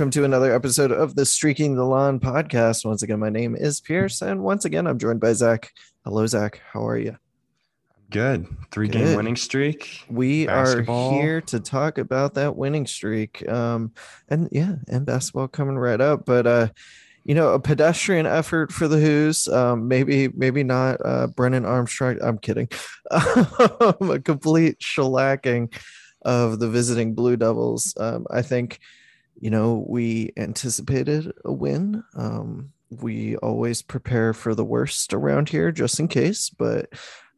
Welcome to another episode of the Streaking the Lawn podcast. Once again, my name is Pierce, and once again, I'm joined by Zach. Hello, Zach. How are you? Good. Three Good. game winning streak. We Basketball. are here to talk about that winning streak. Um, and yeah, and basketball coming right up. But uh, you know, a pedestrian effort for the Hoos. Um, maybe, maybe not uh Brennan Armstrong. I'm kidding. A complete shellacking of the visiting Blue Devils. Um, I think, you know, we anticipated a win. Um, we always prepare for the worst around here just in case, but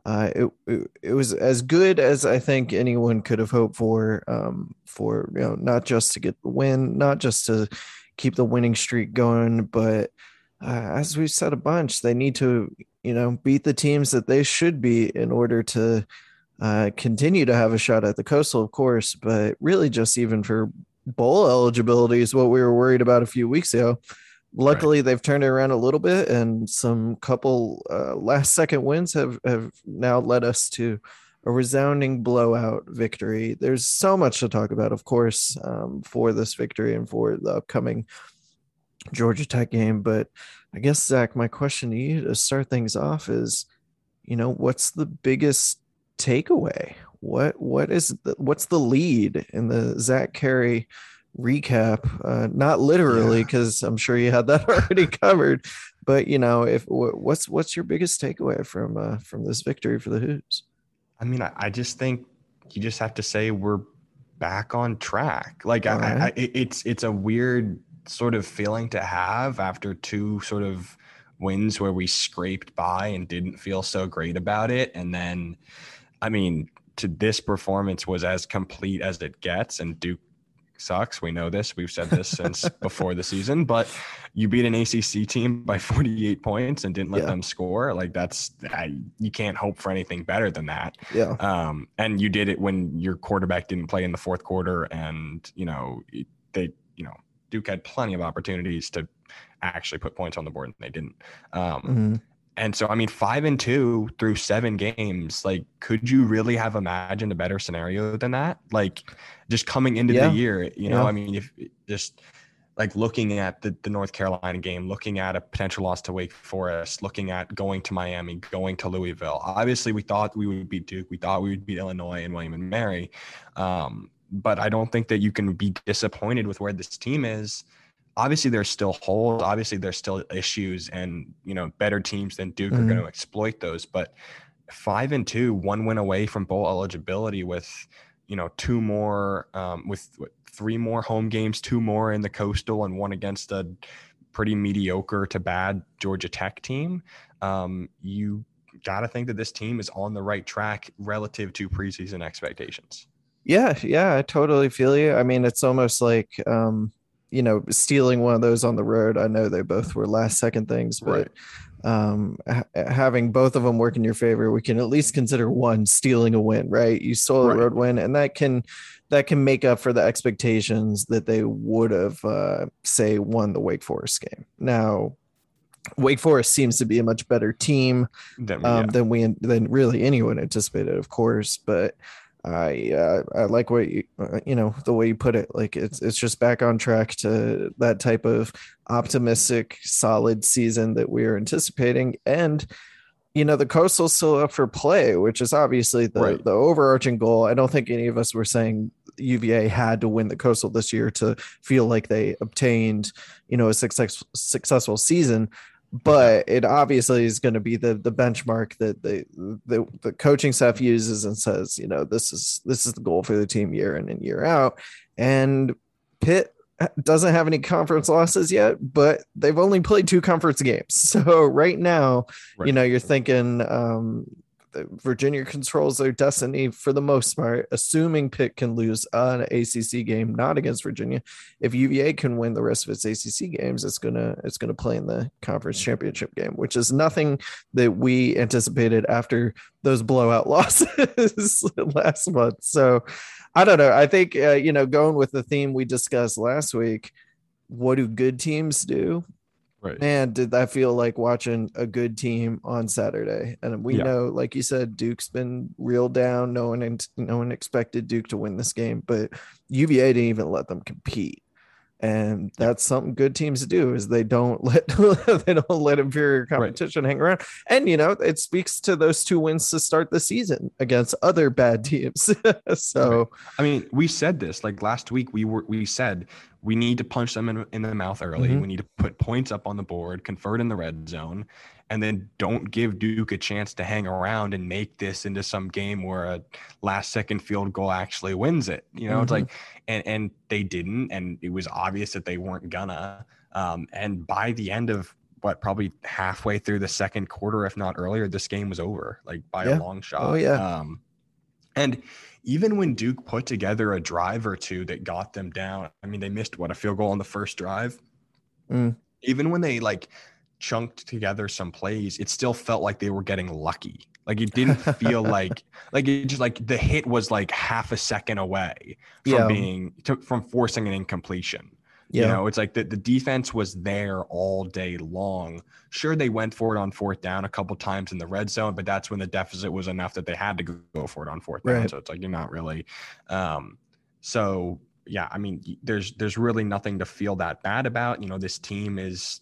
uh, it, it it was as good as I think anyone could have hoped for. Um, for you know, not just to get the win, not just to keep the winning streak going, but uh, as we've said a bunch, they need to you know beat the teams that they should be in order to uh, continue to have a shot at the coastal, of course, but really just even for bowl eligibility is what we were worried about a few weeks ago. Luckily, they've turned it around a little bit, and some couple uh, last second wins have have now led us to a resounding blowout victory. There's so much to talk about, of course, um, for this victory and for the upcoming Georgia Tech game. But I guess Zach, my question to you to start things off is, you know, what's the biggest takeaway? What what is the, what's the lead in the Zach Carey recap? Uh, not literally, Yeah. because I'm sure you had that already covered. But you know, if what's what's your biggest takeaway from uh, from this victory for the Hoops? I mean, I, I just think you just have to say we're back on track. Like I, I, Alright. it- it's it's a weird sort of feeling to have after two sort of wins where we scraped by and didn't feel so great about it, and then, I mean, to this performance was as complete as it gets, and Duke sucks. We know this. We've said this since before the season, but you beat an ACC team by 48 points and didn't let Yeah. them score. Like that's I, you can't hope for anything better than that. Yeah, Um, and you did it when your quarterback didn't play in the fourth quarter, and you know they, you know, Duke had plenty of opportunities to actually put points on the board, and they didn't. Um, Mhm. And so, I mean, five and two through seven games, like, could you really have imagined a better scenario than that? Like, just coming into Yeah. the year, you know, Yeah. I mean, if just like looking at the, the North Carolina game, looking at a potential loss to Wake Forest, looking at going to Miami, going to Louisville. Obviously, we thought we would beat Duke. We thought we would beat Illinois and William and Mary. Um, but I don't think that you can be disappointed with where this team is. Obviously, there's still holes. Obviously, there's still issues, and you know, better teams than Duke are Mhm. going to exploit those. But five and two, one win away from bowl eligibility, with you know two more, um, with three more home games, two more in the coastal, and one against a pretty mediocre to bad Georgia Tech team. Um, you got to think that this team is on the right track relative to preseason expectations. yeah, yeah. I totally feel you. I mean, it's almost like um, you know, stealing one of those on the road. I know they both were last second things, but um ha- having both of them work in your favor we can at least consider one stealing a win right you stole a road win and that can that can make up for the expectations that they would have uh say won the wake forest game now wake forest seems to be a much better team Then, um, yeah. than we than really anyone anticipated, of course. But I uh, I like what you uh, you know the way you put it. Like it's it's just back on track to that type of optimistic, solid season that we are anticipating, and you know the coastal's still up for play, which is obviously the Right. the overarching goal. I don't think any of us were saying UVA had to win the coastal this year to feel like they obtained you know a success, successful season but it obviously is going to be the the benchmark that the, the the coaching staff uses and says you know this is this is the goal for the team year in and year out. And pitt doesn't have any conference losses yet but they've only played two conference games. So right now you know you're thinking um Virginia controls their destiny for the most part, assuming Pitt can lose an ACC game, not against Virginia. If UVA can win the rest of its ACC games, it's gonna it's gonna play in the conference championship game, which is nothing that we anticipated after those blowout losses last month. So I don't know. I think uh, you know, going with the theme we discussed last week, what do good teams do? Right. Man, did that feel like watching a good team on Saturday? And we Yeah. know, like you said, Duke's been real down. No one, no one expected Duke to win this game, but UVA didn't even let them compete. And that's something good teams do is they don't let they don't let inferior competition right. hang around and you know it speaks to those two wins to start the season against other bad teams so right. i mean we said this like last week we were we said we need to punch them in, in the mouth early mm-hmm. we need to put points up on the board convert in the red zone and then don't give Duke a chance to hang around and make this into some game where a last second field goal actually wins it. You know, mm-hmm. it's like, and and they didn't, and it was obvious that they weren't gonna. Um, and by the end of what probably halfway through the second quarter, if not earlier, this game was over, like by yeah. a long shot. Oh yeah. Um, and even when Duke put together a drive or two that got them down, I mean, they missed what a field goal on the first drive. Mm. Even when they like chunked together some plays, it still felt like they were getting lucky. Like it didn't feel like like it just like the hit was like half a second away from yeah. being to, from forcing an incompletion. Yeah. You know, it's like the, the defense was there all day long. Sure, they went for it on fourth down a couple times in the red zone, but that's when the deficit was enough that they had to go for it on fourth down. So it's like you're not really. Um, so yeah, I mean, there's there's really nothing to feel that bad about. You know, this team is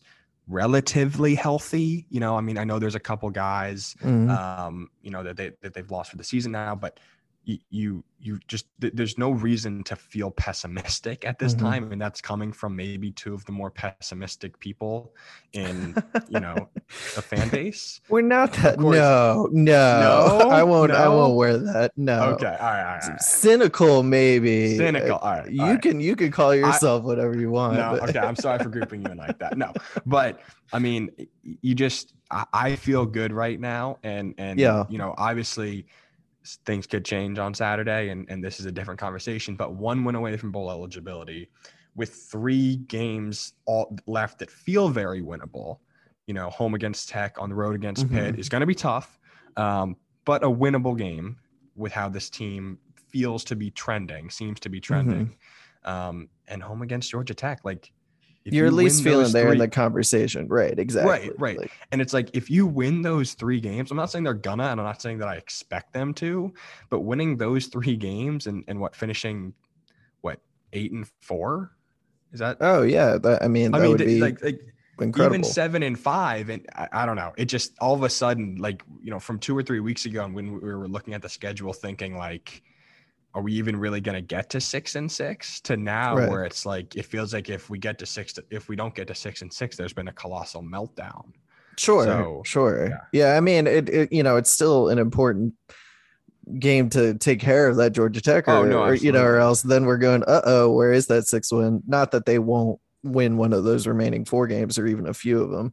relatively healthy. You know, I mean, I know there's a couple guys, mm-hmm. um, you know, that they that they've lost for the season now, but you you just there's no reason to feel pessimistic at this mm-hmm. time and that's coming from maybe two of the more pessimistic people in you know the fan base we're not that no, no no i won't no? i won't wear that no okay all right, all right, all right. cynical maybe cynical all right you can you can call yourself I, whatever you want no but. okay i'm sorry for grouping you in like that no but i mean you just I, I feel good right now and and yeah you know obviously things could change on Saturday, and, and this is a different conversation. But one win away from bowl eligibility, with three games all left that feel very winnable. You know, home against Tech, on the road against mm-hmm. Pitt is going to be tough, um, but a winnable game with how this team feels to be trending, seems to be trending, mm-hmm. um, and home against Georgia Tech, like you're you at least feeling there three, in the conversation. Right. Exactly. Right. Right. Like, and it's like, if you win those three games, I'm not saying they're gonna, and I'm not saying that I expect them to, but winning those three games and, and what finishing, what, eight and four? Is that? Oh, yeah. That, I mean, I mean, like, like, Incredible. even seven and five and I, I, don't know it just all of a sudden like you know from two or three weeks ago and when we were looking at the schedule thinking like are we even really going to get to six and six to now right. where it's like it feels like if we get to six if we don't get to six and six there's been a colossal meltdown sure so, sure yeah. yeah. i mean it, it, you know it's still an important game to take care of that georgia tech or, oh, no, or you know or else then we're going uh-oh where is that six win not that they won't win one of those remaining four games or even a few of them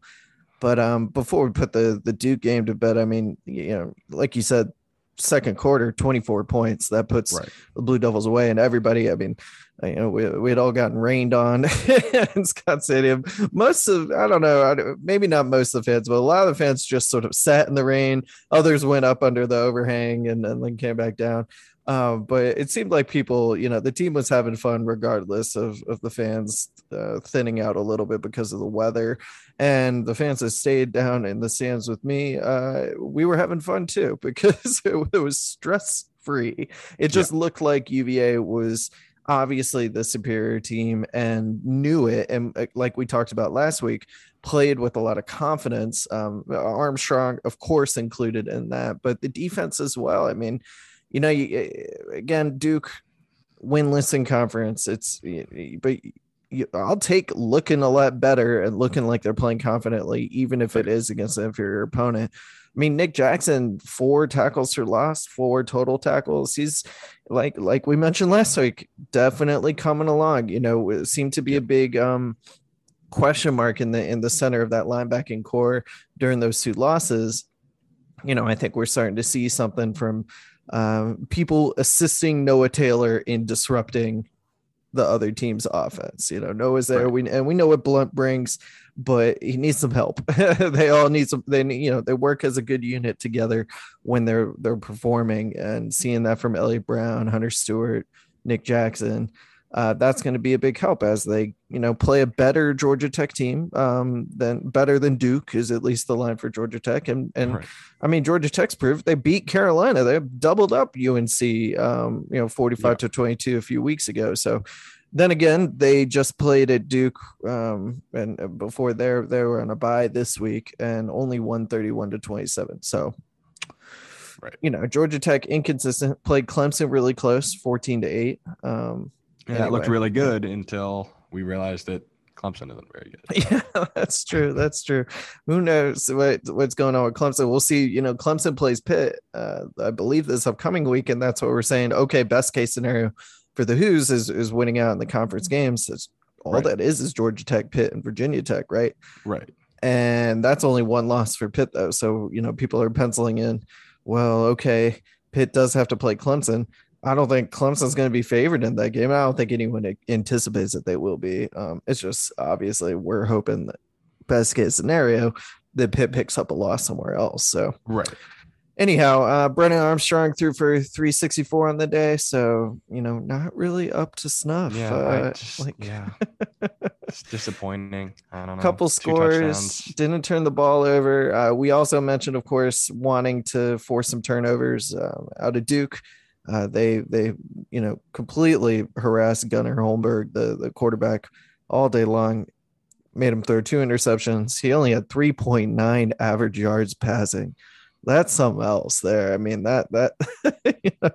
but um before we put the the duke game to bed i mean you know like you said second quarter 24 points that puts right. the blue devils away. And everybody i mean you know we, we had all gotten rained on in scott stadium. Most of i don't know maybe not most of the fans but a lot of the fans just sort of sat in the rain. Others went up under the overhang and, and then came back down um, but it seemed like people, you know, the team was having fun regardless of, of the fans uh, thinning out a little bit because of the weather. And the fans that stayed down in the stands with me, uh, we were having fun too because it, it was stress free. It just yeah. looked like UVA was obviously the superior team and knew it. And uh, like we talked about last week, played with a lot of confidence. Um, Armstrong, of course, included in that, but the defense as well. I mean, you know, you, eh, again, Duke winless in conference. It's but you, I'll take looking a lot better and looking like they're playing confidently, even if it is against an inferior opponent. I mean, Nick Jackson, four tackles for loss, four total tackles. He's like like we mentioned last week, definitely coming along. You know, it seemed to be a big um question mark in the in the center of that linebacking core during those two losses. You know, I think we're starting to see something from um, people assisting Noah Taylor in disrupting the other team's offense. You know, Noah's there, right. we and we know what Blunt brings, but he needs some help. they all need some. They you know they work as a good unit together when they're they're performing, and seeing that from Elliott Brown, Hunter Stewart, Nick Jackson uh, that's going to be a big help as they you know play a better Georgia Tech team um, than better than Duke is at least the line for Georgia Tech. And and right. I mean Georgia Tech's proved they beat Carolina. They doubled up UNC um, you know 45 yeah. to 22 a few weeks ago. So then again they just played at Duke um, and uh, before they they were on a bye this week and only one thirty one to 27 so right. you know Georgia Tech inconsistent played Clemson really close 14 to 8 um, yeah, anyway. looked really good until we realized that Clemson isn't very good. Yeah, that's true. That's true. Who knows what, what's going on with Clemson? We'll see. You know, Clemson plays Pitt, uh, I believe, this upcoming week, and that's what we're saying. Okay, best case scenario for the Hoos is is winning out in the conference games. That's all right. that is is Georgia Tech, Pitt, and Virginia Tech, right? Right. And that's only one loss for Pitt, though. So you know, people are penciling in. Well, okay, Pitt does have to play Clemson. I don't think Clemson's going to be favored in that game. I don't think anyone anticipates that they will be. Um, it's just obviously we're hoping that best case scenario that Pitt picks up a loss somewhere else. So right. Anyhow, uh, Brennan Armstrong threw for 364 on the day, so you know, not really up to snuff. Yeah, uh, just, like yeah, it's disappointing. I don't know. Couple scores, didn't turn the ball over. Uh, we also mentioned, of course, wanting to force some turnovers um, out of Duke. Uh, they they you know completely harassed Gunnar Holmberg, the the quarterback, all day long. Made him throw two interceptions. He only had 3.9 average yards passing. That's something else there. I mean that that you know,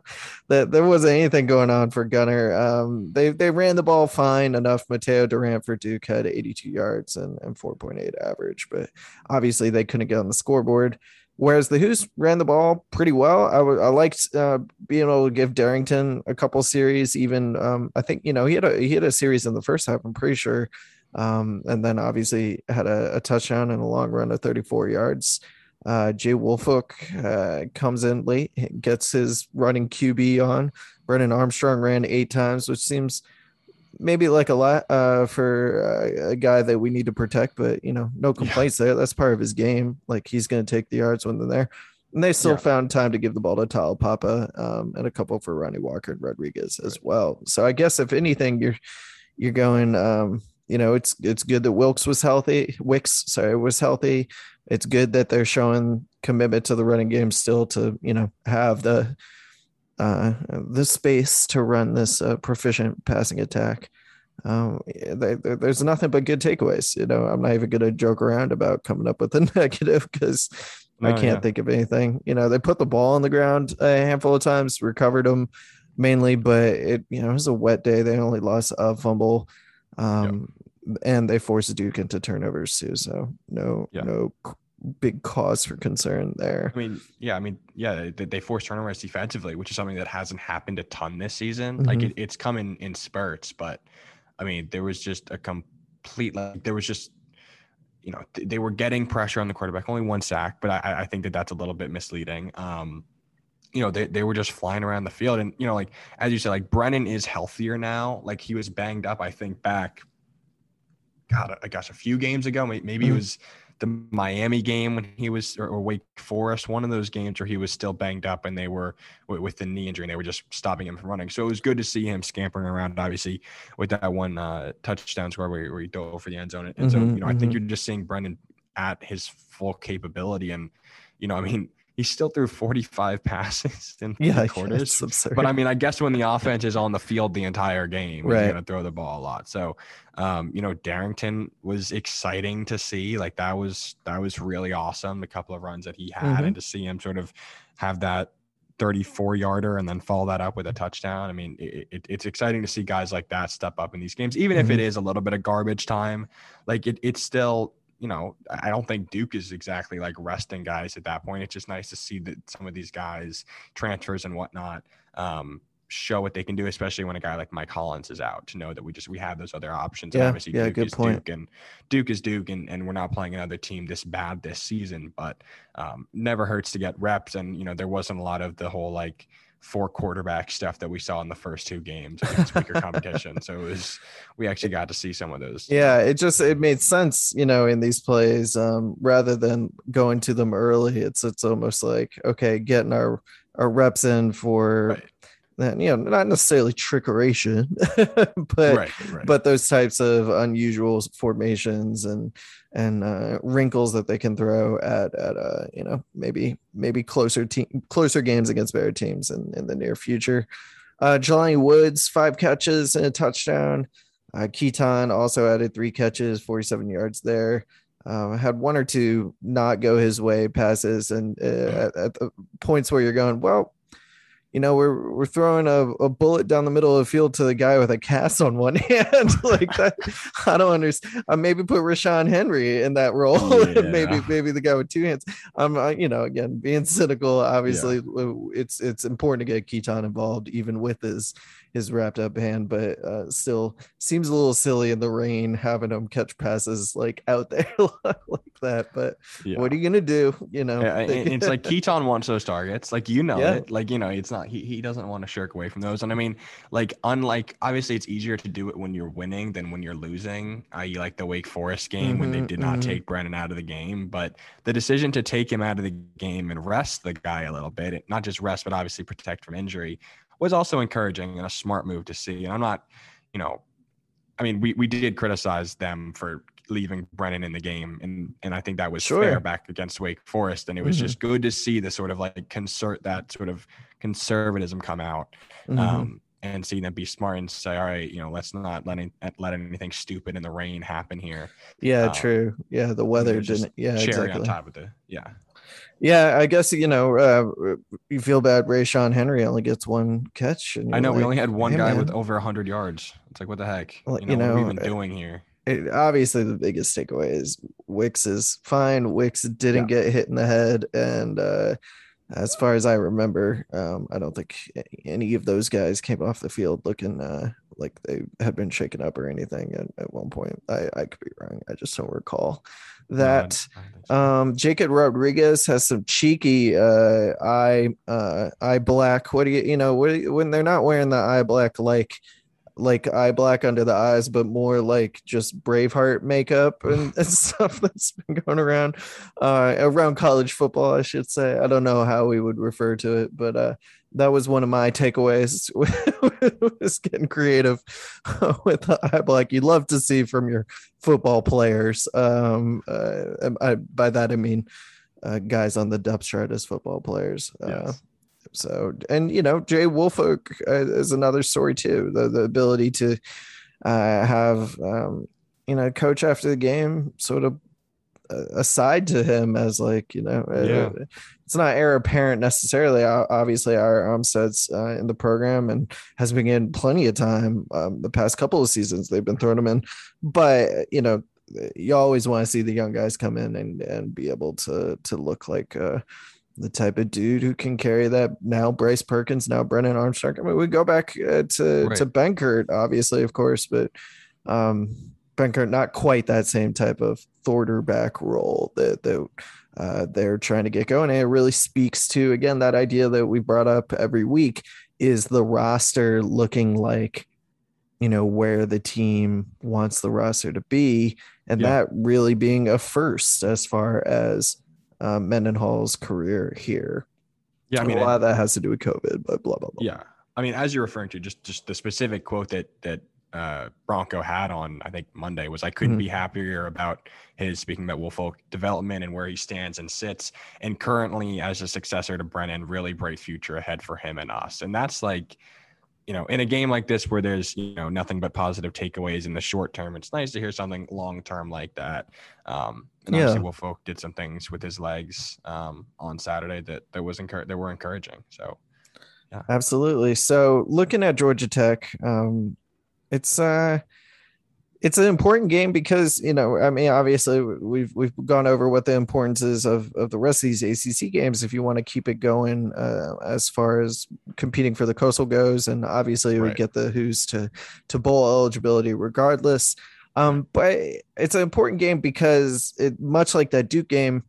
that there wasn't anything going on for Gunnar. Um, they they ran the ball fine enough. Mataeo Durant for Duke had 82 yards and, and 4.8 average, but obviously they couldn't get on the scoreboard. Whereas the Hoos ran the ball pretty well. I, w- I liked uh, being able to give Darrington a couple series. Even um, I think you know he had a he had a series in the first half. I'm pretty sure, um, and then obviously had a, a, touchdown and a long run of 34 yards. Uh, Jay Woolfolk uh, comes in late, gets his running QB on. Brennan Armstrong ran eight times, which seems maybe like a lot uh, for uh, a guy that we need to protect, but you know, no complaints yeah. there. That's part of his game. Like he's going to take the yards when they're there. And they still yeah. found time to give the ball to Taulapapa um, and a couple for Ronnie Walker and Rodriguez as right. well. So I guess if anything, you're you're going. Um, you know, it's it's good that Wilkes was healthy. Wicks, sorry, was healthy. It's good that they're showing commitment to the running game still to you know have the uh, the space to run this uh, proficient passing attack. Um, they, they, there's nothing but good takeaways. You know, I'm not even going to joke around about coming up with a negative because I oh, can't yeah. think of anything. You know, they put the ball on the ground a handful of times, recovered them mainly, but it you know it was a wet day. They only lost a fumble, um, yep. and they forced Duke into turnovers too. So no yeah. no big cause for concern there. I mean, yeah, I mean, yeah, they, they force turnovers defensively, which is something that hasn't happened a ton this season. Mm-hmm. Like it, it's coming in spurts, but I mean, there was just a complete like there was just you know th- they were getting pressure on the quarterback, only one sack, but I, I think that that's a little bit misleading. Um, you know, they, they were just flying around the field. And, you know, like, as you said, like Brennan is healthier now. Like he was banged up, I think, back, God, I guess a few games ago. Maybe mm-hmm. it was the Miami game when he was, or, or, Wake Forest, one of those games where he was still banged up and they were with the knee injury and they were just stopping him from running. So it was good to see him scampering around, obviously, with that one uh, touchdown score where, where he dove for the end zone. And mm-hmm, so, you know, mm-hmm. I think mm-hmm. you're just seeing Brendan at his full capability. And, you know, I mean, he still threw 45 passes in yeah, quarters. But I mean, I guess when the offense is on the field the entire game, right. he's going to throw the ball a lot. So, um, you know, Darrington was exciting to see. Like that was that was really awesome. The couple of runs that he had, mm-hmm. and to see him sort of have that 34 yarder and then follow that up with a touchdown. I mean, it, it, it's exciting to see guys like that step up in these games, even mm-hmm. if it mm-hmm. a little bit of garbage time. Like it, it's still you know, I don't think Duke is exactly like resting guys at that point. It's just nice to see that some of these guys, transfers and whatnot, um, show what they can do, especially when a guy like Mike Hollins is out. To know that we just we have those other options. Yeah, yeah, Duke good point. Duke and Duke is Duke, and, and we're not playing another team this bad this season. But um, never hurts to get reps, and you know there wasn't a lot of the whole like four quarterback stuff that we saw in the first two games against weaker competition. So it was we actually got to see some of those. Yeah, it just it made sense, you know, in these plays um, rather than going to them early. It's it's almost like okay, getting our our reps in for. Right. That, you know, not necessarily trickeration, but right, right. but those types of unusual formations and and uh, wrinkles that they can throw at at uh, you know maybe maybe closer team closer games against better teams in, in the near future. Uh, Jelani Woods, five catches and a touchdown. Uh, Keaton also added three catches, 47 yards there. Uh, had one or two not go his way passes, and uh, at, at the points where you're going, well, you know, we're we're throwing a, a bullet down the middle of the field to the guy with a cast on one hand. like that, I don't understand. I maybe put Ra'Shaun Henry in that role. Yeah. maybe maybe the guy with two hands. I'm, um, you know, again being cynical. Obviously, yeah. it's it's important to get Keaton involved, even with his his wrapped up hand, but uh, still seems a little silly in the rain having him catch passes like out there like that. But yeah. what are you gonna do? You know, it's like Keaton wants those targets, like you know it. Like you know, it's not he he doesn't want to shirk away from those. And I mean, like unlike obviously it's easier to do it when you're winning than when you're losing. I like the Wake Forest game mm-hmm, when they mm-hmm, did not mm-hmm. take Brennan out of the game, but the decision to take him out of the game and rest the guy a little bit, not just rest, but obviously protect from injury was also encouraging and a smart move to see. And I'm not, you know, I mean, we, we did criticize them for leaving Brennan in the game, and and I think that was sure. fair back against Wake Forest, and it was mm-hmm. just good to see the sort of like concert that sort of conservatism come out. Mm-hmm. Um, and seeing them be smart and say, all right, you know, let's not let, any, let anything stupid in the rain happen here. Yeah, um, true. Yeah, the weather didn't. Yeah, exactly. on top of the yeah. Yeah, I guess you know uh, you feel bad. Ra'Shaun Henry only gets one catch. I know like, we only had one hey, guy man. with over hundred yards. It's like what the heck? Well, you know, you know what we been doing here? It, obviously, the biggest takeaway is Wicks is fine. Wicks didn't yeah. get hit in the head, and uh, as far as I remember, um, I don't think any of those guys came off the field looking uh, like they had been shaken up or anything at, at one point. I, I could be wrong. I just don't recall that um Jacob Rodriguez has some cheeky uh eye uh eye black. What do you you know what you, when they're not wearing the eye black like like eye black under the eyes, but more like just Braveheart makeup and, and stuff that's been going around uh around college football, I should say. I don't know how we would refer to it, but uh that was one of my takeaways was getting creative with the eye black You'd love to see from your football players um uh, I, by that i mean uh, guys on the depth chart as football players uh, yes. So and you know jay woolfolk uh, is another story too the, the ability to uh, have um you know coach after the game sort of aside to him as like you know uh, yeah. it's not heir apparent necessarily obviously our Armstead's uh, in the program and has been in plenty of time um, the past couple of seasons they've been throwing him in but you know you always want to see the young guys come in and and be able to to look like uh, the type of dude who can carry that now Bryce Perkins, now Brennan Armstrong. I mean, we go back uh, to right. to Benkert, obviously, of course, but um, Benkert not quite that same type of quarterback role that that uh, they're trying to get going. And it really speaks to again that idea that we brought up every week is the roster looking like you know where the team wants the roster to be, and yeah. that really being a first as far as uh, Mendenhall's career here. Yeah, I mean, a lot of that has to do with COVID, but blah blah blah. Yeah, I mean, as you're referring to, just just the specific quote that that uh, Bronco had on I think Monday was I couldn't mm-hmm. be happier about his speaking about Woolfolk development and where he stands and sits, and currently as a successor to Brennan, really bright future ahead for him and us. And that's like, you know, in a game like this where there's you know nothing but positive takeaways in the short term, it's nice to hear something long term like that. Um, and yeah. obviously Woolfolk did some things with his legs um, on Saturday that that was encouraged that were encouraging. So. Yeah. Absolutely. So looking at Georgia Tech, um, it's uh it's an important game because you know i mean obviously we've we've gone over what the importance is of, of the rest of these acc games if you want to keep it going uh, as far as competing for the coastal goes and obviously right. we get the Hoos to to bowl eligibility regardless um but it's an important game because it much like that duke game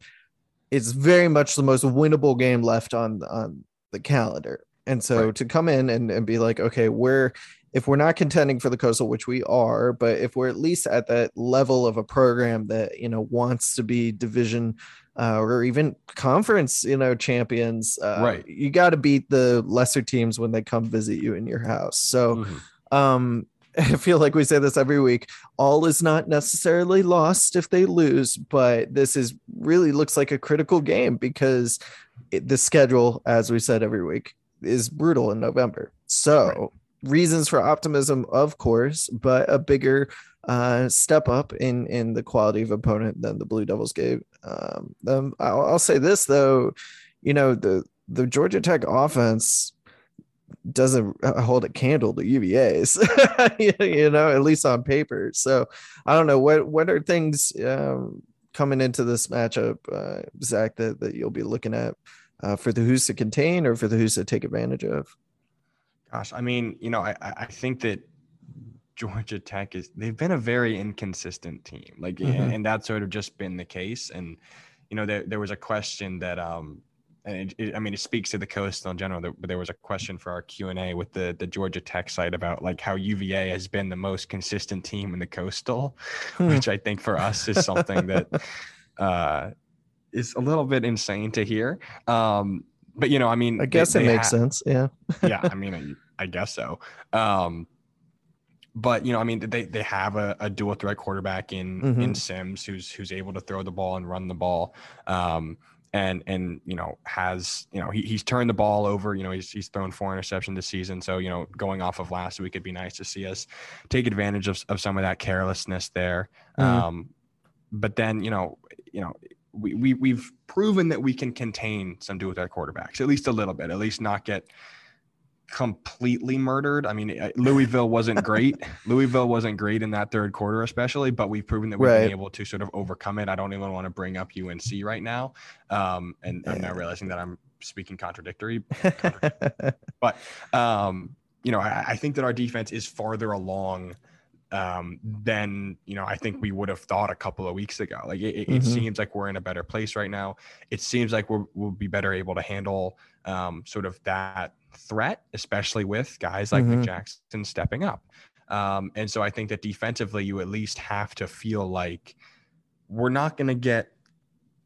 it's very much the most winnable game left on on the calendar and so right. to come in and, and be like okay we're if we're not contending for the coastal which we are but if we're at least at that level of a program that you know wants to be division uh, or even conference you know champions uh, right you got to beat the lesser teams when they come visit you in your house so mm-hmm. um I feel like we say this every week. All is not necessarily lost if they lose, but this is really looks like a critical game because it, the schedule, as we said every week, is brutal in November. So right. Reasons for optimism, of course, but a bigger uh, step up in in the quality of opponent than the Blue Devils gave. Um, um I'll, I'll say this though, you know the the Georgia Tech offense doesn't hold a candle to UVA's, you know, at least on paper. So I don't know what what are things um, coming into this matchup, uh, Zach, that, that you'll be looking at uh, for the Hoos to contain or for the Hoos to take advantage of? Gosh, I mean, you know, I I think that Georgia Tech is they've been a very inconsistent team, like, mm-hmm. and, and that's sort of just been the case. And you know, there there was a question that um and it, it, I mean, it speaks to the coastal in general. But there was a question for our Q and A with the the Georgia Tech site about like how UVA has been the most consistent team in the coastal, hmm. which I think for us is something that uh, is a little bit insane to hear. Um, but you know, I mean, I guess they, it they makes ha- sense. Yeah. yeah, I mean, I, guess so. Um, but you know, I mean, they they have a, a dual threat quarterback in mm-hmm. in Sims who's who's able to throw the ball and run the ball. Um, and and you know has you know he, he's turned the ball over you know he's, he's thrown four interceptions this season so you know going off of last week it'd be nice to see us take advantage of, of some of that carelessness there mm-hmm. um, but then you know you know we, we we've proven that we can contain some do with our quarterbacks at least a little bit at least not get completely murdered. I mean, Louisville wasn't great. Louisville wasn't great in that third quarter, especially, but we've proven that we've right. been able to sort of overcome it. I don't even want to bring up UNC right now. Um, and I'm now realizing that I'm speaking contradictory. but, um, you know, I, I, think that our defense is farther along um, than you know I think we would have thought a couple of weeks ago. Like it, mm-hmm. seems like we're in a better place right now. It seems like we will be better able to handle um, sort of that threat, especially with guys like mm-hmm. Nick Jackson stepping up. Um, and so I think that defensively, you at least have to feel like we're not going to get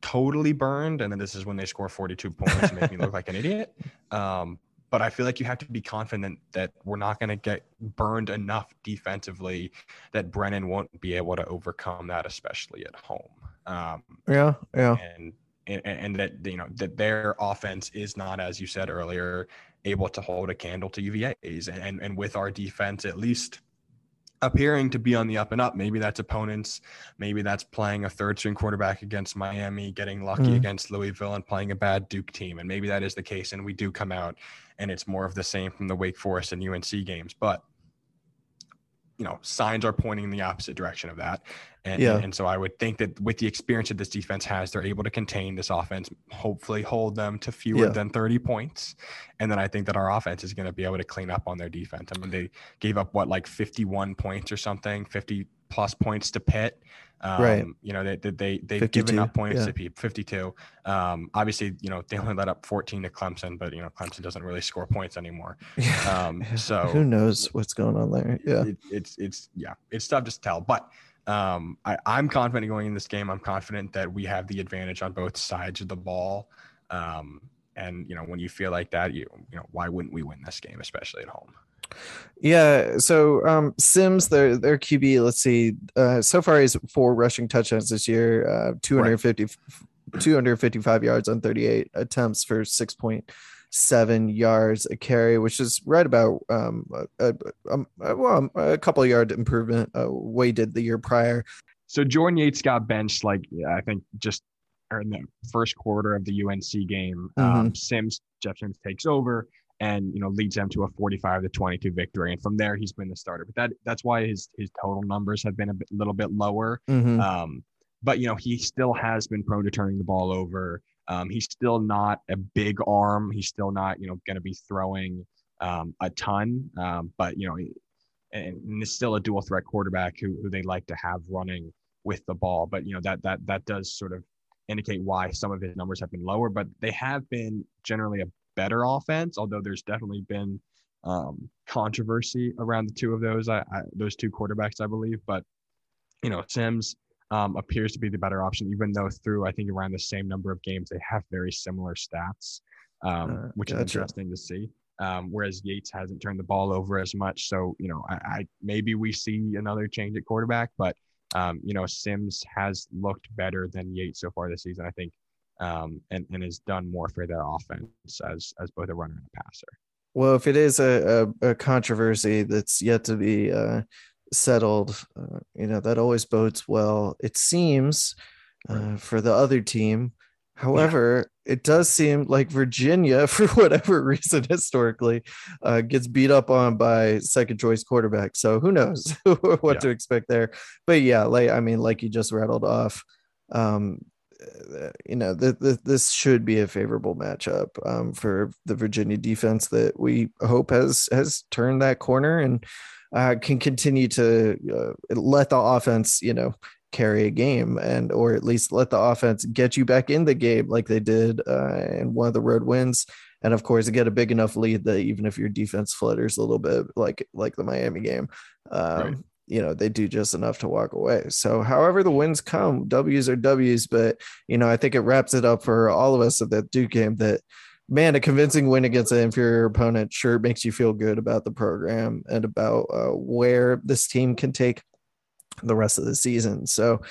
totally burned. And then this is when they score 42 points and make me look like an idiot. Um, but I feel like you have to be confident that we're not going to get burned enough defensively that Brennan won't be able to overcome that, especially at home. Um, yeah, yeah, and, and and that you know that their offense is not, as you said earlier, able to hold a candle to UVA's, and and with our defense at least appearing to be on the up and up. Maybe that's opponents. Maybe that's playing a third string quarterback against Miami, getting lucky mm. against Louisville, and playing a bad Duke team. And maybe that is the case. And we do come out and it's more of the same from the Wake Forest and UNC games. But you know, signs are pointing in the opposite direction of that. And, yeah. and so I would think that with the experience that this defense has, they're able to contain this offense, hopefully hold them to fewer yeah. than 30 points. And then I think that our offense is going to be able to clean up on their defense. I mean, they gave up what, like 51 points or something, 50 plus points to Pitt. Um, right. You know, they they they have given up points yeah. to 52. Um, obviously, you know, they only let up 14 to Clemson, but you know, Clemson doesn't really score points anymore. Um, so who knows what's going on there? Yeah, it, it's it's yeah, it's tough to tell, but. Um, I, I'm confident going in this game. I'm confident that we have the advantage on both sides of the ball. Um, and you know, when you feel like that, you you know, why wouldn't we win this game, especially at home? Yeah. So um, Sims, their their QB, let's see, uh, so far he's four rushing touchdowns this year, uh, 250, right. 255 yards on 38 attempts for 6.7 yards a carry, which is right about um, a, a, um, a, well, a couple yard improvement uh, way did the year prior. So Jordan Yates got benched like I think just in the first quarter of the UNC game. Mm-hmm. Um, Sims Jeff Sims takes over and you know leads them to a 45 to 22 victory and from there he's been the starter but that that's why his his total numbers have been a bit, little bit lower mm-hmm. um, but you know he still has been prone to turning the ball over um, he's still not a big arm he's still not you know going to be throwing um, a ton um, but you know and, and it's still a dual threat quarterback who, who they like to have running with the ball but you know that that that does sort of indicate why some of his numbers have been lower but they have been generally a better offense, although there's definitely been um, controversy around the two of those, I, I, those two quarterbacks, I believe. But you know, Sims um, appears to be the better option, even though through I think around the same number of games they have very similar stats, um, uh, which gotcha. is interesting to see. Um, whereas Yates hasn't turned the ball over as much, so you know, I, I maybe we see another change at quarterback, but um, you know, Sims has looked better than Yates so far this season. I think um, and, and has done more for their offense as as both a runner and a passer. Well, if it is a, a, a controversy that's yet to be uh, settled, uh, you know, that always bodes well. It seems uh, for the other team. However, yeah. it does seem like Virginia, for whatever reason, historically, uh, gets beat up on by second choice quarterback. So who knows what yeah. to expect there? But yeah, like I mean, like you just rattled off, um, you know, the, the, this should be a favorable matchup um, for the Virginia defense that we hope has has turned that corner and uh, can continue to uh, let the offense, you know, carry a game and or at least let the offense get you back in the game like they did uh, in one of the road wins and of course get a big enough lead that even if your defense flutters a little bit like like the miami game um, right. you know they do just enough to walk away so however the wins come w's are w's but you know i think it wraps it up for all of us at that duke game that man, a convincing win against an inferior opponent sure makes you feel good about the program and about uh, where this team can take the rest of the season. So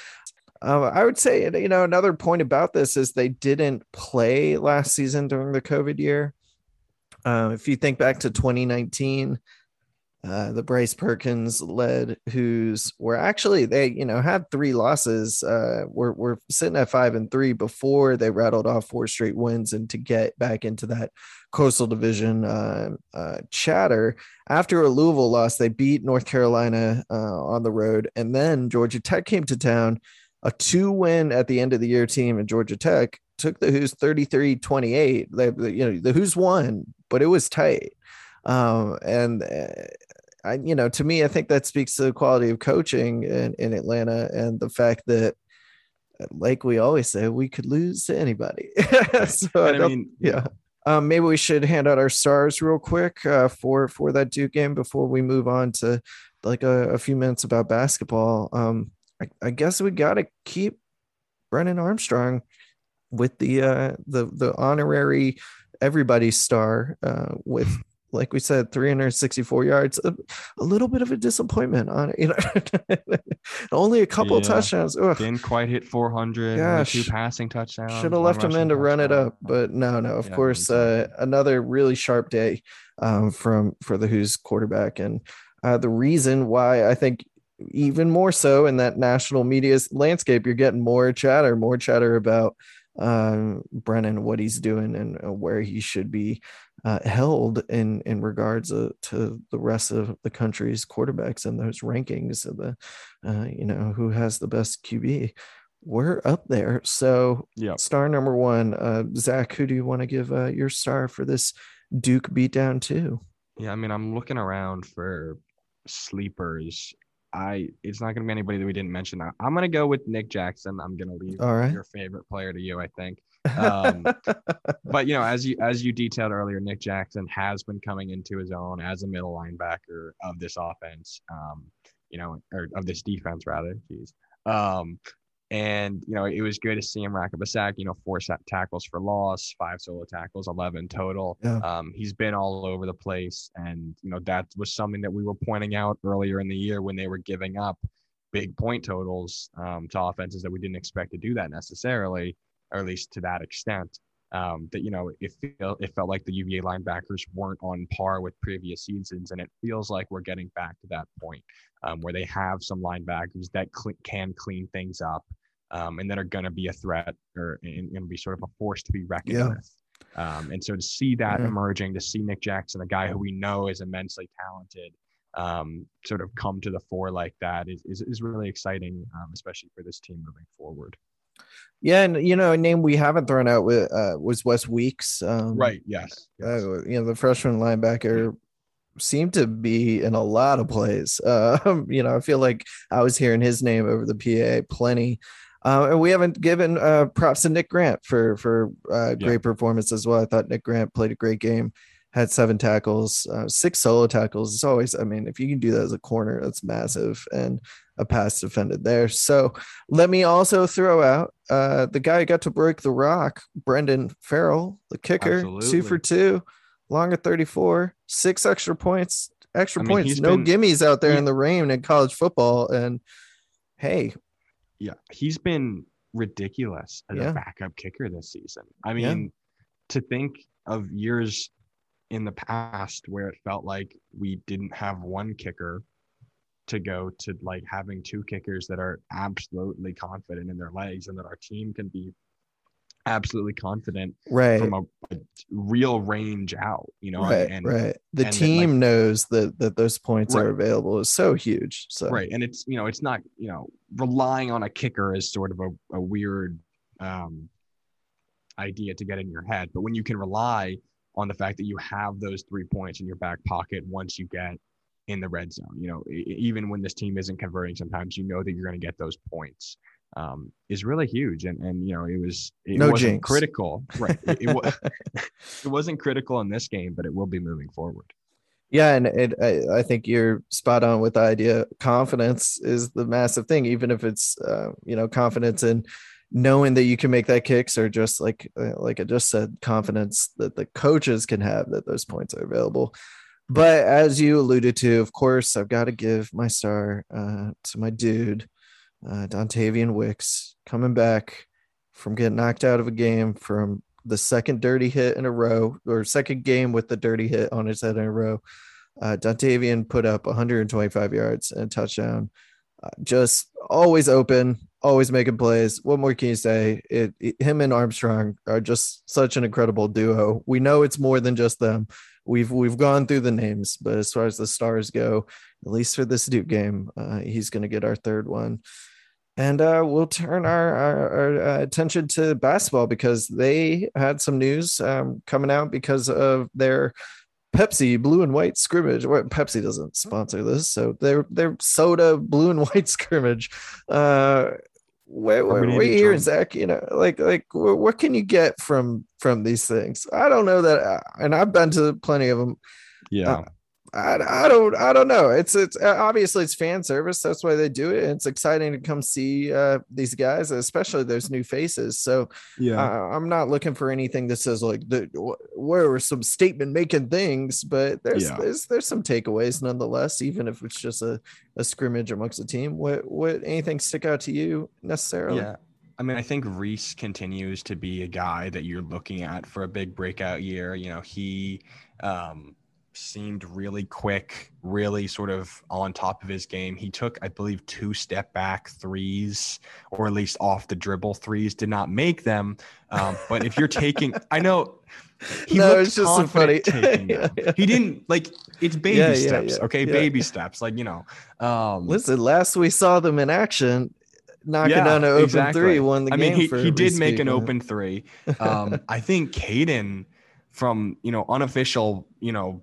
um, I would say, you know, another point about this is they didn't play last season during the COVID year. Uh, if you think back to 2019, uh, the Bryce Perkins led, Hoos were actually they you know had three losses. Uh, we're we're sitting at five and three before they rattled off four straight wins, and to get back into that Coastal Division uh, uh, chatter after a Louisville loss, they beat North Carolina uh, on the road, and then Georgia Tech came to town. A two win at the end of the year team at Georgia Tech took the Hoos 33 28. They, you know, the Hoos won, but it was tight. Um, and uh, I, you know, to me, I think that speaks to the quality of coaching in, in Atlanta and the fact that, like we always say, we could lose to anybody. so I, I mean, yeah. Um, maybe we should hand out our stars real quick uh, for for that Duke game before we move on to like a, a few minutes about basketball. Um, I, I guess we got to keep Brennan Armstrong with the uh, the the honorary everybody star uh, with like we said 364 yards a, a, little bit of a disappointment on it you know only a couple yeah. touchdowns Ugh. didn't quite hit 400 yeah two passing touchdowns should have left him in to touchdown. run it up but no no of yeah, course uh, another really sharp day um, from for the Hoos quarterback and uh, the reason why i think even more so in that national media landscape you're getting more chatter more chatter about um, Brennan, what he's doing and uh, where he should be uh, held in in regards uh, to the rest of the country's quarterbacks and those rankings of the, uh, you know, who has the best QB. We're up there. So, yeah. Star number one, uh, Zach. Who do you want to give uh, your star for this Duke beatdown to? Yeah, I mean, I'm looking around for sleepers I it's not gonna be anybody that we didn't mention. I'm gonna go with Nick Jackson. I'm gonna leave All right. your favorite player to you, I think. Um, but you know, as you as you detailed earlier, Nick Jackson has been coming into his own as a middle linebacker of this offense. Um, you know, or of this defense rather. Jeez. Um, and you know, it was good to see him rack up a sack. You know, four tackles for loss, five solo tackles, eleven total. Yeah. Um, he's been all over the place, and you know that was something that we were pointing out earlier in the year when they were giving up big point totals um, to offenses that we didn't expect to do that necessarily, or at least to that extent. Um, that you know, it felt it felt like the UVA linebackers weren't on par with previous seasons, and it feels like we're getting back to that point um, where they have some linebackers that cl- can clean things up um, and that are going to be a threat or going to be sort of a force to be reckoned yeah. with. Um, and so to see that yeah. emerging, to see Nick Jackson, a guy who we know is immensely talented, um, sort of come to the fore like that is, is, is really exciting, um, especially for this team moving forward. Yeah, and you know, a name we haven't thrown out with uh, was West Weeks. Um, right. Yes. yes. Uh, you know, the freshman linebacker seemed to be in a lot of plays. Uh, you know, I feel like I was hearing his name over the PA plenty. Uh, and we haven't given uh, props to Nick Grant for for uh, great yeah. performance as well. I thought Nick Grant played a great game, had seven tackles, uh, six solo tackles. It's always, I mean, if you can do that as a corner, that's massive, and a pass defended there. So let me also throw out uh, the guy who got to break the rock, Brendan Farrell, the kicker, Absolutely. two for two longer 34, six extra points, extra I mean, points, no been, gimmies out there he, in the rain in college football. And hey, yeah, he's been ridiculous as yeah. a backup kicker this season. I mean, yeah. to think of years in the past where it felt like we didn't have one kicker to go to like having two kickers that are absolutely confident in their legs and that our team can be absolutely confident right. from a, a real range out you know right and right. The team like- knows that that those points are available is so huge so. Right and it's you know it's not you know relying on a kicker is sort of a, a weird um idea to get in your head but when you can rely on the fact that you have those three points in your back pocket once you get in the red zone you know even when this team isn't converting sometimes you know that you're going to get those points um, is really huge and and you know it was it No wasn't jinx. critical right it, it, wa- it wasn't critical in this game but it will be moving forward Yeah, and it, I, I think you're spot on with the idea. Confidence is the massive thing, even if it's uh, you know confidence in knowing that you can make that kicks, or just like uh, like I just said, confidence that the coaches can have that those points are available. But as you alluded to, of course, I've got to give my star uh, to my dude, uh, Dontavian Wicks, coming back from getting knocked out of a game from the second dirty hit in a row, or second game with the dirty hit on his head in a row. Uh, Dontavian put up 125 yards and touchdown. Uh, just always open, always making plays. What more can you say? It, it- him and Armstrong are just such an incredible duo. We know it's more than just them. We've we've gone through the names, but as far as the stars go, at least for this Duke game, uh, he's going to get our third one. And uh, we'll turn our, our, our uh, attention to basketball because they had some news um, coming out because of their Pepsi blue and white scrimmage. Well, Pepsi doesn't sponsor this, so their their soda blue and white scrimmage. Uh, where, where, where you hearing. Zach? You know, like like what can you get from from these things? I don't know that, uh, and I've been to plenty of them. yeah I, I don't I don't know. It's it's uh, obviously it's fan service. That's why they do it. It's exciting to come see uh, these guys, especially those new faces. So yeah uh, I'm not looking for anything that says like the where were some statement making things, but there's Yeah. there's there's some takeaways nonetheless, even if it's just a, a scrimmage amongst the team. What what anything stick out to you necessarily? Yeah. I mean, I think Reece continues to be a guy that you're looking at for a big breakout year. You know, he um, seemed really quick, really sort of on top of his game. He took, I believe, two step back threes, or at least off the dribble threes, did not make them. Um, but if you're taking, I know he no, it's just so funny. confident taking Yeah, them. yeah. He didn't like it's baby Yeah, steps, okay, baby steps. Like you know, um, Listen, last we saw them in action, knocking down an open exactly. three, won the I game. mean, he, he did make an open three. Um, I think Kadin, from you know unofficial, you know,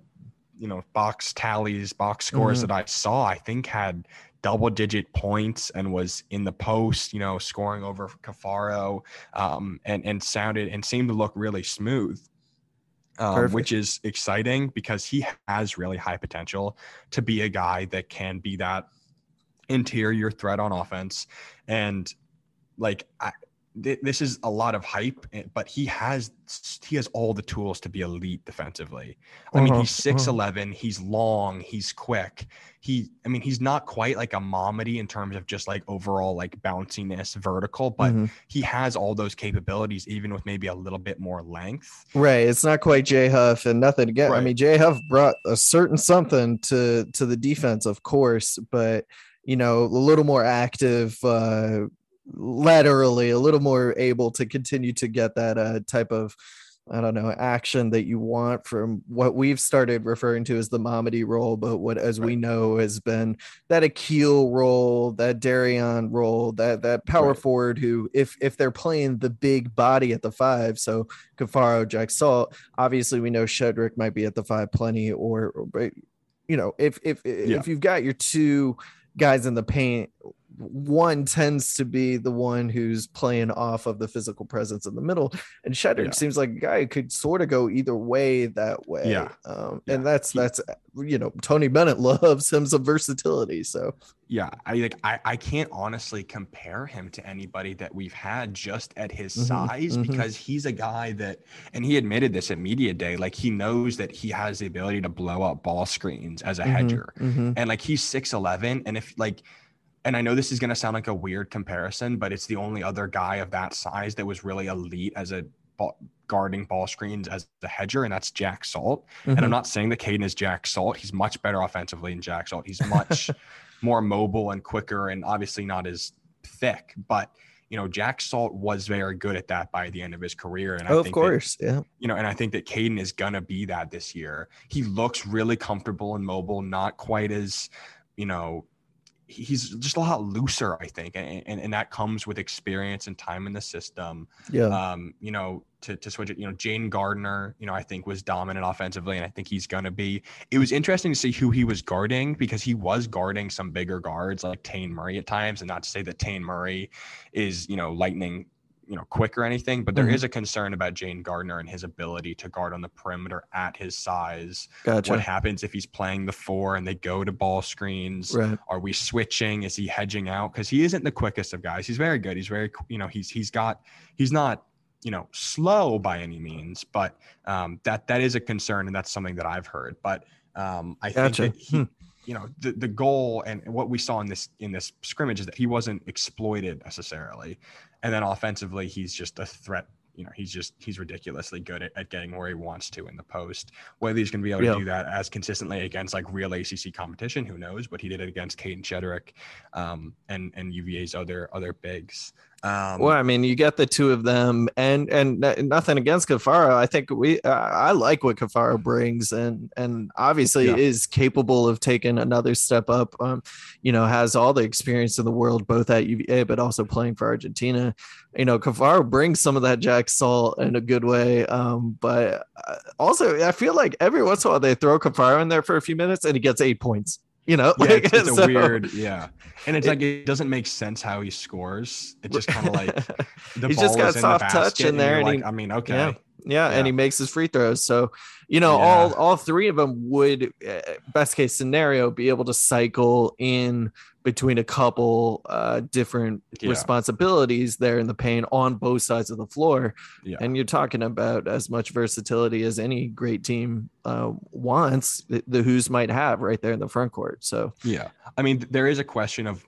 you know box tallies, box scores Mhm. that I saw, I think had double digit points and was in the post, you know, scoring over Caffaro, um, and and sounded and seemed to look really smooth. Um, which is exciting because he has really high potential to be a guy that can be that interior threat on offense and like I, th- this is a lot of hype eh, but he has he has all the tools to be elite defensively i mean Uh-huh, he's 6'11 he's long he's quick he i mean he's not quite like a momedy in terms of just like overall like bounciness vertical but Mhm. he has all those capabilities even with maybe a little bit more length Right. It's not quite Jay Huff and nothing again. I mean, Jay Huff brought a certain something to to the defense, of course, but you know, a little more active uh laterally, a little more able to continue to get that uh type of I don't know, action that you want from what we've started referring to as the Mamadi role, but what as we know has been that Akil role, that Darion role, that that power Right. forward who if if they're playing the big body at the five, so Caffaro, Jack Salt. Obviously, we know Shedrick might be at the five plenty, or, or you know, if if Yeah. if you've got your two guys in the paint, one tends to be the one who's playing off of the physical presence in the middle, and Shedrick Yeah. seems like a guy who could sort of go either way that way. Yeah. um, Yeah. and that's that's you know Tony Bennett loves him some versatility. So yeah i like I, I can't honestly compare him to anybody that we've had just at his Mhm, size mhm. because he's a guy that and he admitted this at media day like he knows that he has the ability to blow up ball screens as a Mhm, hedger mhm. and like he's 6'11 and if like and i know this is going to sound like a weird comparison but it's the only other guy of that size that was really elite as a ball, guarding ball screens as the hedger, and that's Jack Salt. Mm-hmm. And I'm not saying that Kadin is Jack Salt. He's much better offensively than Jack Salt. He's much more mobile and quicker, and obviously not as thick. But you know, Jack Salt was very good at that by the end of his career. And I oh, of think course, that, yeah. you know, and I think that Kadin is gonna be that this year. He looks really comfortable and mobile, not quite as, you know, he's just a lot looser, I think, and, and, and that comes with experience and time in the system. Yeah. Um, you know, to, to switch it, you know, Jayden Gardner, you know, I think was dominant offensively, and I think he's gonna be. It was interesting to see who he was guarding because he was guarding some bigger guards like Taine Murray at times, and not to say that Taine Murray is, you know, lightning you know quick or anything but there Mhm. is a concern about Jayden Gardner and his ability to guard on the perimeter at his size Gotcha. what happens if he's playing the four and they go to ball screens Right. are we switching is he hedging out because he isn't the quickest of guys he's very good he's very you know he's he's got he's not you know slow by any means but um that that is a concern and that's something that i've heard but um i Gotcha. think that he, Hmm. you know the, the goal and what we saw in this in this scrimmage is that he wasn't exploited necessarily and then offensively he's just a threat. You know he's just he's ridiculously good at, at getting where he wants to in the post. Whether he's going to be able Yeah. to do that as consistently against like real acc competition who knows? But he did it against Kadin Shedrick um and and uva's other other bigs um Well, I mean, you get the two of them, and and nothing against Caffaro. I think we, uh, I like what Caffaro brings, and and obviously Yeah. is capable of taking another step up. Um, you know, has all the experience in the world, both at UVA, but also playing for Argentina. You know, Caffaro brings some of that Jack Salt in a good way. Um, but uh, also, I feel like every once in a while they throw Caffaro in there for a few minutes, and he gets eight points. You know, yeah, Like, it's, it's a weird yeah and it's It- like it doesn't make sense how he scores it's just kind of like the He's just got in soft touch in there, you're and like, i mean okay Yeah. Yeah, Yeah. and he makes his free throws. So, you know, all Yeah. all three of them would, uh, best case scenario, be able to cycle in between a couple uh, different Yeah. responsibilities there in the paint on both sides of the floor. yeah And you're talking about as much versatility as any great team uh, wants. The, the Hoos might have right there in the front court. So, Yeah. I mean, there is a question of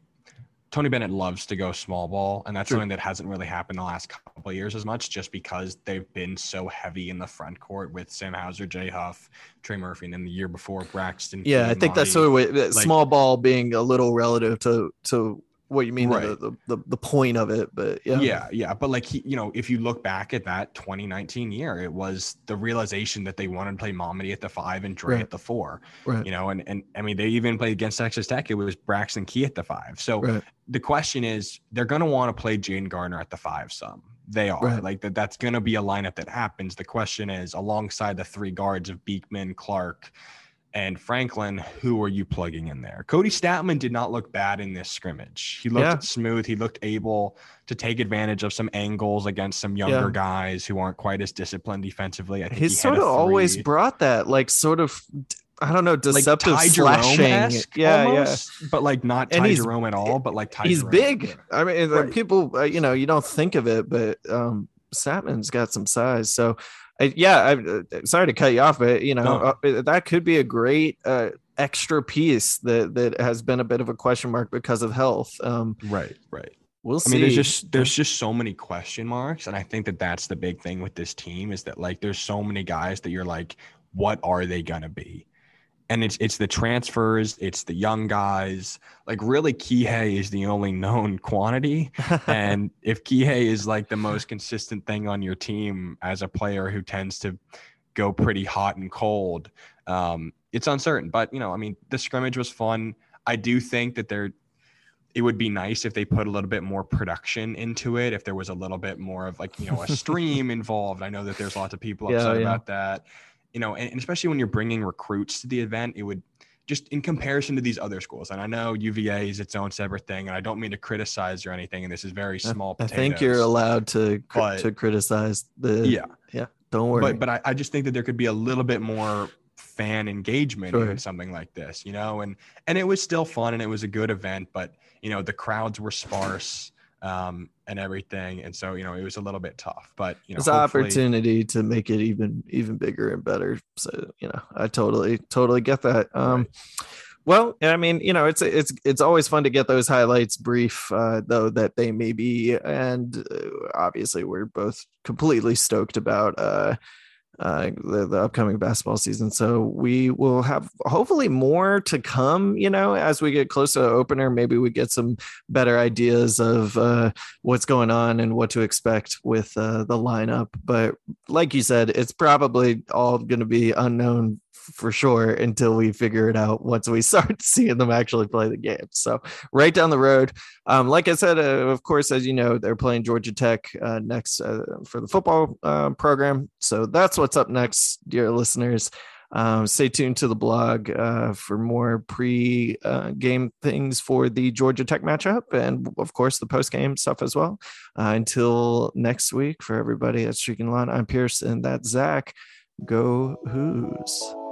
Tony Bennett loves to go small ball, and that's something that hasn't really happened the last couple of years as much, just because they've been so heavy in the front court with Sam Hauser, Jay Huff, Trey Murphy, and then the year before Braxton. yeah, I think that's sort of what, small ball being a little relative to to what you mean, Right. the, the, the the point of it. But yeah, Yeah, yeah, but like he, you know, if you look back at that 2019 year, it was the realization that they wanted to play Mamadi at the five and Dre Right. at the four. Right. You know, and and I mean they even played against Texas Tech. It was Braxton Key at the five. So the question is, they're going to want to play Jayden Gardner at the five. Some they are like that. That's going to be a lineup that happens. The question is, alongside the three guards of Beekman, Clark, and Franklin, who are you plugging in there? Kody Stattmann did not look bad in this scrimmage. He looked Yeah. smooth. He looked able to take advantage of some angles against some younger Yeah. guys who aren't quite as disciplined defensively. I think he's he sort of always brought that like sort of I don't know deceptive Ty slashing. Yeah, almost, but like not Ty Jerome at all, but like Ty yeah. He's Jerome. big. I mean, Right. people, uh, you know, you don't think of it, but um, Stattmann's got some size. So, I, yeah, I, uh, sorry to cut you off, but you know, No. uh, that could be a great uh, extra piece that that has been a bit of a question mark because of health. Um, Right, right. we'll see. I mean, there's just there's just so many question marks, and I think that that's the big thing with this team is that like there's so many guys that you're like, what are they gonna be? And it's it's the transfers, it's the young guys. Like really, Kihei is the only known quantity, and if Kihei is like the most consistent thing on your team as a player who tends to go pretty hot and cold, um, it's uncertain. But you know, I mean, the scrimmage was fun. I do think that there, it would be nice if they put a little bit more production into it. If there was a little bit more of like you know a stream involved. I know that there's lots of people Yeah, upset yeah. about that. You know, and, and especially when you're bringing recruits to the event, it would just in comparison to these other schools. And I know UVA is its own separate thing, and I don't mean to criticize or anything. And this is very I- small. I think you're allowed to But- to criticize the. Yeah, yeah, don't worry. but but I, I just think that there could be a little bit more fan engagement Sure. in something like this, you know, and and it was still fun and it was a good event, but you know the crowds were sparse um, and everything, and so you know it was a little bit tough. But you know, There's an hopefully- opportunity to make it even even bigger and better. So you know, I totally totally get that. Um, Well, I mean, you know, it's it's it's always fun to get those highlights brief, uh, though that they may be, and uh, obviously we're both completely stoked about uh, uh, the, the upcoming basketball season. So we will have hopefully more to come, you know, as we get closer to opener. Maybe we get some better ideas of uh, what's going on and what to expect with uh, the lineup. But like you said, it's probably all going to be unknown for sure until we figure it out once we start seeing them actually play the game. So right down the road, um, like I said, uh, of course, as you know, they're playing Georgia Tech uh, next uh, for the football uh, program. So that's what's up next, dear listeners. Um, stay tuned to the blog uh, for more pre-game uh, things for the Georgia Tech matchup, and of course the post-game stuff as well. until next week, for everybody at Streaking Line, I'm Pierce, and that's Zach. Go Hoos.